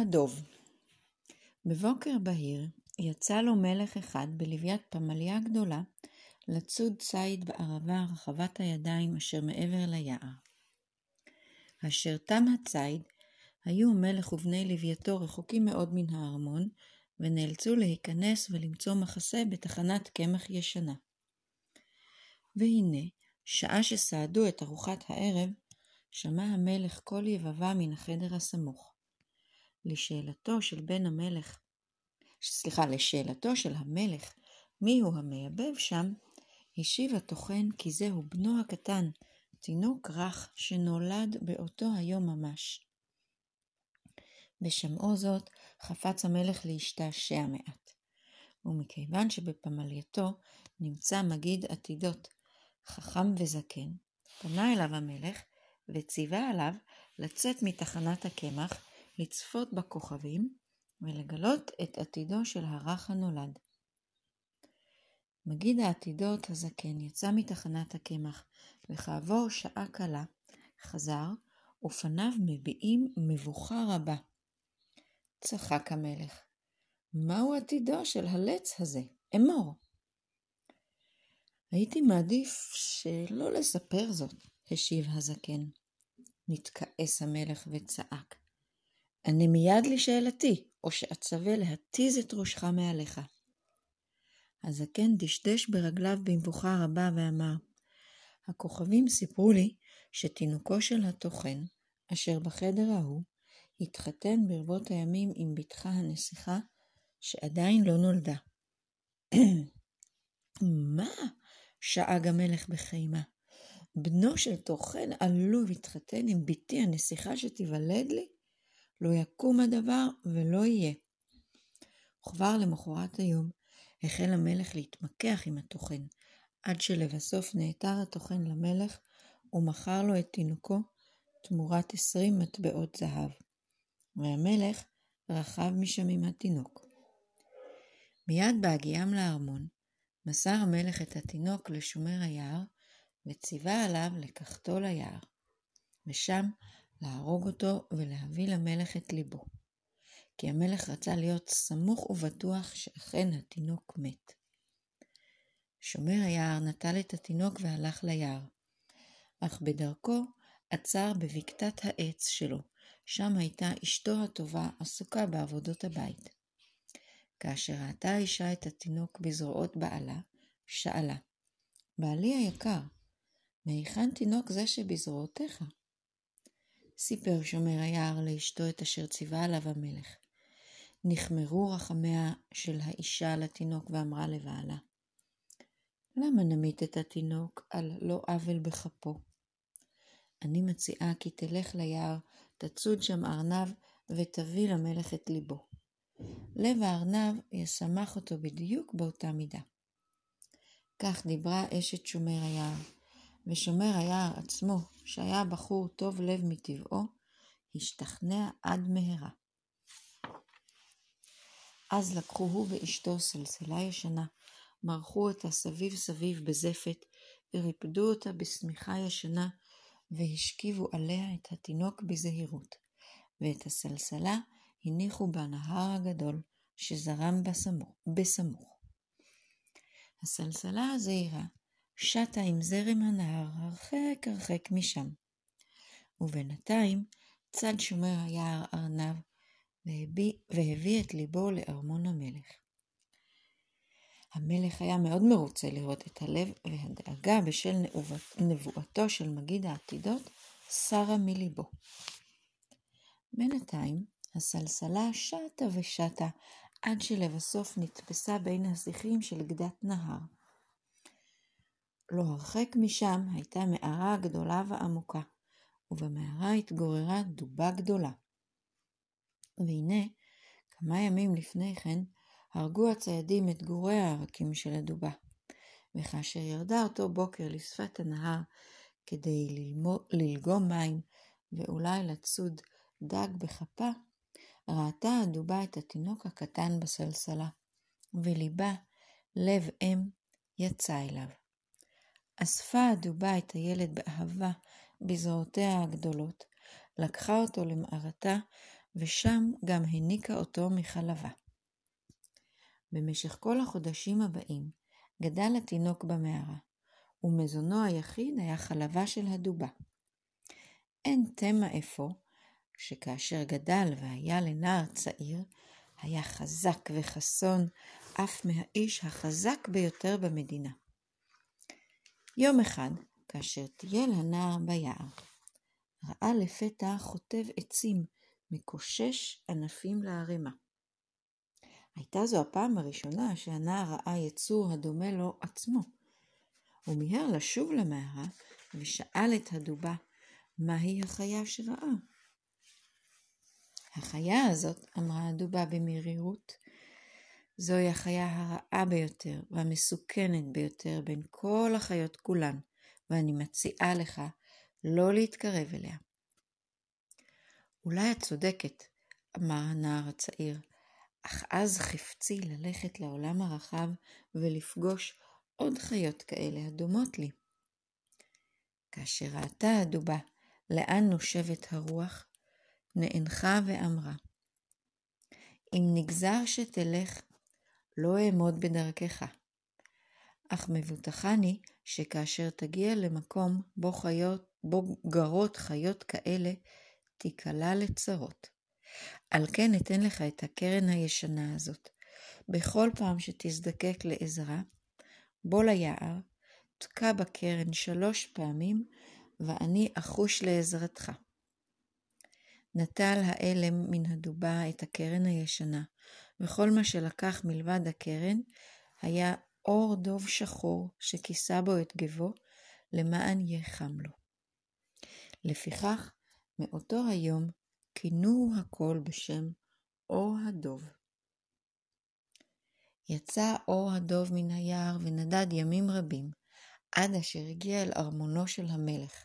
הדוב בבוקר בהיר יצא לו מלך אחד בלוויית פמליה גדולה לצוד ציד בערבה רחבת הידיים אשר מעבר ליער. אשר תם הציד, היו המלך ובני לווייתו רחוקים מאוד מן הארמון, ונאלצו להיכנס ולמצוא מחסה בתחנת קמח ישנה. והנה, שעה שסעדו את ארוחת הערב, שמע המלך קול יבבה מן החדר הסמוך. לשאלתו של בן המלך, סליחה, לשאלתו של המלך, מיהו המייבב שם, השיב הטוחן כי זהו בנו הקטן, תינוק רך שנולד באותו היום ממש. בשמעו זאת, חפץ המלך להשתעשע מעט. ומכיוון שבפמלייתו נמצא מגיד עתידות, חכם וזקן, פנה אליו המלך וציווה עליו לצאת מתחנת הקמח, לצפות בכוכבים ולגלות את עתידו של הרך הנולד. מגיד העתידות הזקן יצא מתחנת הקמח, וכעבור שעה קלה חזר, ופניו מביעים מבוכה רבה. צחק המלך, מהו עתידו של הלץ הזה? אמור. הייתי מעדיף שלא לספר זאת, השיב הזקן. נתכעס המלך וצעק, אני מיד לשאלתי, או שאצווה להתיז את ראשך מעליך. הזקן דשדש ברגליו במבוכה רבה ואמר, הכוכבים סיפרו לי שתינוקו של הטוחן, אשר בחדר ההוא, התחתן ברבות הימים עם בתך הנסיכה, שעדיין לא נולדה. מה? שאג המלך בחימה. בנו של טוחן עלוב התחתן עם בתי הנסיכה שתיוולד לי? לא יקום הדבר ולא יהיה. וכבר למחרת היום החל המלך להתמקח עם הטוחן, עד שלבסוף נעתר הטוחן למלך ומכר לו את תינוקו תמורת עשרים מטבעות זהב. והמלך רכב משם עם התינוק. מיד בהגיעם לארמון, מסר המלך את התינוק לשומר היער, וציווה עליו לקחתו ליער. ושם להרוג אותו ולהביא למלך את ליבו. כי המלך רצה להיות סמוך ובטוח שאכן התינוק מת. שומר היער נטל את התינוק והלך ליער, אך בדרכו עצר בבקתת העץ שלו, שם הייתה אשתו הטובה עסוקה בעבודות הבית. כאשר ראתה האישה את התינוק בזרועות בעלה, שאלה, בעלי היקר, מהיכן תינוק זה שבזרועותיך? סיפר שומר היער לאשתו את אשר ציווה עליו המלך. נחמרו רחמיה של האישה לתינוק ואמרה לבעלה, למה נמית את התינוק על לא עוול בכפו? אני מציעה כי תלך ליער, תצוד שם ארנב, ותביא למלך את ליבו. לב הארנב ישמח אותו בדיוק באותה מידה. כך דיברה אשת שומר היער, ושומר היער עצמו, שהיה בחור טוב לב מטבעו, השתכנע עד מהרה. אז לקחו הוא ואשתו סלסלה ישנה, מרחו אותה סביב סביב בזפת, וריפדו אותה בשמיכה ישנה, והשכיבו עליה את התינוק בזהירות, ואת הסלסלה הניחו בנהר הגדול שזרם בסמוך. הסלסלה הזעירה שטה עם זרם הנהר הרחק הרחק משם. ובינתיים צד שומר היער ארנב והביא, והביא את ליבו לארמון המלך. המלך היה מאוד מרוצה לראות את הלב, והדאגה בשל נבואתו של מגיד העתידות סרה מליבו. בינתיים הסלסלה שטה ושטה עד שלבסוף נתפסה בין השיחים של גדת נהר. לא הרחק משם הייתה מערה גדולה ועמוקה, ובמערה התגוררה דובה גדולה. והנה, כמה ימים לפני כן, הרגו הציידים את גורי הרקים של הדובה. וכאשר ירדה אותו בוקר לשפת הנהר כדי ללגום מים ואולי לצוד דג בכפה, ראתה הדובה את התינוק הקטן בסלסלה, וליבה, לב אם, יצא אליו. אספה הדובה את הילד באהבה בזרועותיה הגדולות, לקחה אותו למערתה ושם גם הניקה אותו מחלבה. במשך כל החודשים הבאים גדל התינוק במערה, ומזונו היחיד היה חלבה של הדובה. אין תמה אפוא שכאשר גדל והיה לנער צעיר, היה חזק וחסון, אף מהאיש החזק ביותר במדינה. יום אחד, כאשר טייל הנער ביער, ראה לפתע חוטב עצים, מקושש ענפים לערימה. הייתה זו הפעם הראשונה שהנער ראה יצור הדומה לו עצמו. הוא מיהר לשוב למערה ושאל את הדובה מהי החיה שראה. החיה הזאת, אמרה הדובה במרירות, זוהי החיה הרעה ביותר והמסוכנת ביותר בין כל החיות כולן, ואני מציעה לך לא להתקרב אליה. אולי את צודקת, אמר הנער הצעיר, אך אז חפצי ללכת לעולם הרחב ולפגוש עוד חיות כאלה הדומות לי. כאשר ראתה הדובה לאן נושבת הרוח, נאנחה ואמרה, אם נגזר שתלך, לא אעמוד בדרכך. אך מבוטחני שכאשר תגיע למקום בו, חיות, בו גרות חיות כאלה, תיקלע לצרות. על כן אתן לך את הקרן הישנה הזאת. בכל פעם שתזדקק לעזרה, בוא ליער, תקע בקרן שלוש פעמים, ואני אחוש לעזרתך. נטל האלם מן הדובה את הקרן הישנה, וכל מה שלקח מלבד הקרן היה אור דוב שחור שכיסה בו את גבו, למען יהיה חם לו. לפיכך, מאותו היום כינו הכל בשם אור הדוב. יצא אור הדוב מן היער ונדד ימים רבים, עד אשר הגיע אל ארמונו של המלך.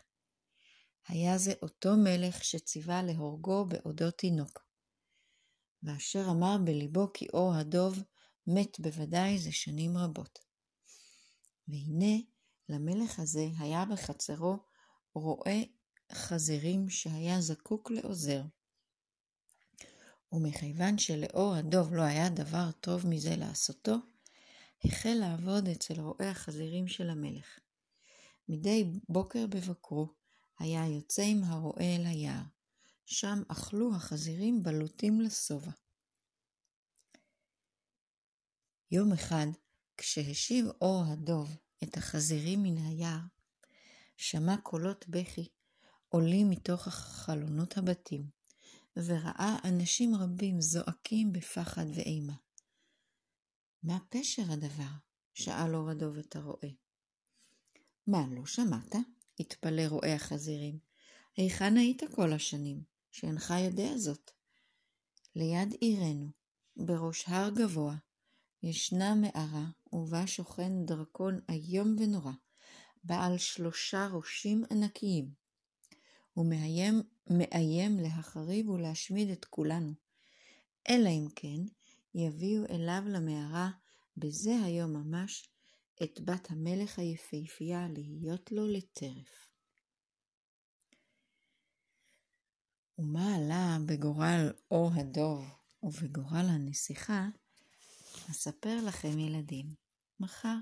היה זה אותו מלך שציווה להורגו בעודו תינוק. ואשר אמר בליבו כי אור הדוב מת בוודאי זה שנים רבות. והנה למלך הזה היה בחצרו רועה חזירים שהיה זקוק לעוזר. ומכיוון שלאור הדוב לא היה דבר טוב מזה לעשותו, החל לעבוד אצל רועי החזירים של המלך. מדי בוקר בבקרו היה יוצא עם הרועה אל היער, שם אכלו החזירים בלוטים לשובע. יום אחד, כשהשיב אור הדוב את החזירים מן היער, שמע קולות בכי עולים מתוך חלונות הבתים, וראה אנשים רבים זועקים בפחד ואימה. מה פשר הדבר? שאל אור הדוב את הרועה. מה, לא שמעת? התפלא רועה החזירים. היכן היית כל השנים, שאינך יודע זאת? ליד עירנו, בראש הר גבוה, ישנה מערה ובה שוכן דרקון איום ונורא, בעל שלושה ראשים ענקיים. הוא מאיים, מאיים להחריב ולהשמיד את כולנו. אלא אם כן, יביאו אליו למערה בזה היום ממש את בת המלך היפהפייה להיות לו לטרף. ומה עלה בגורל אור הדוב ובגורל הנסיכה, אספר לכם ילדים מחר.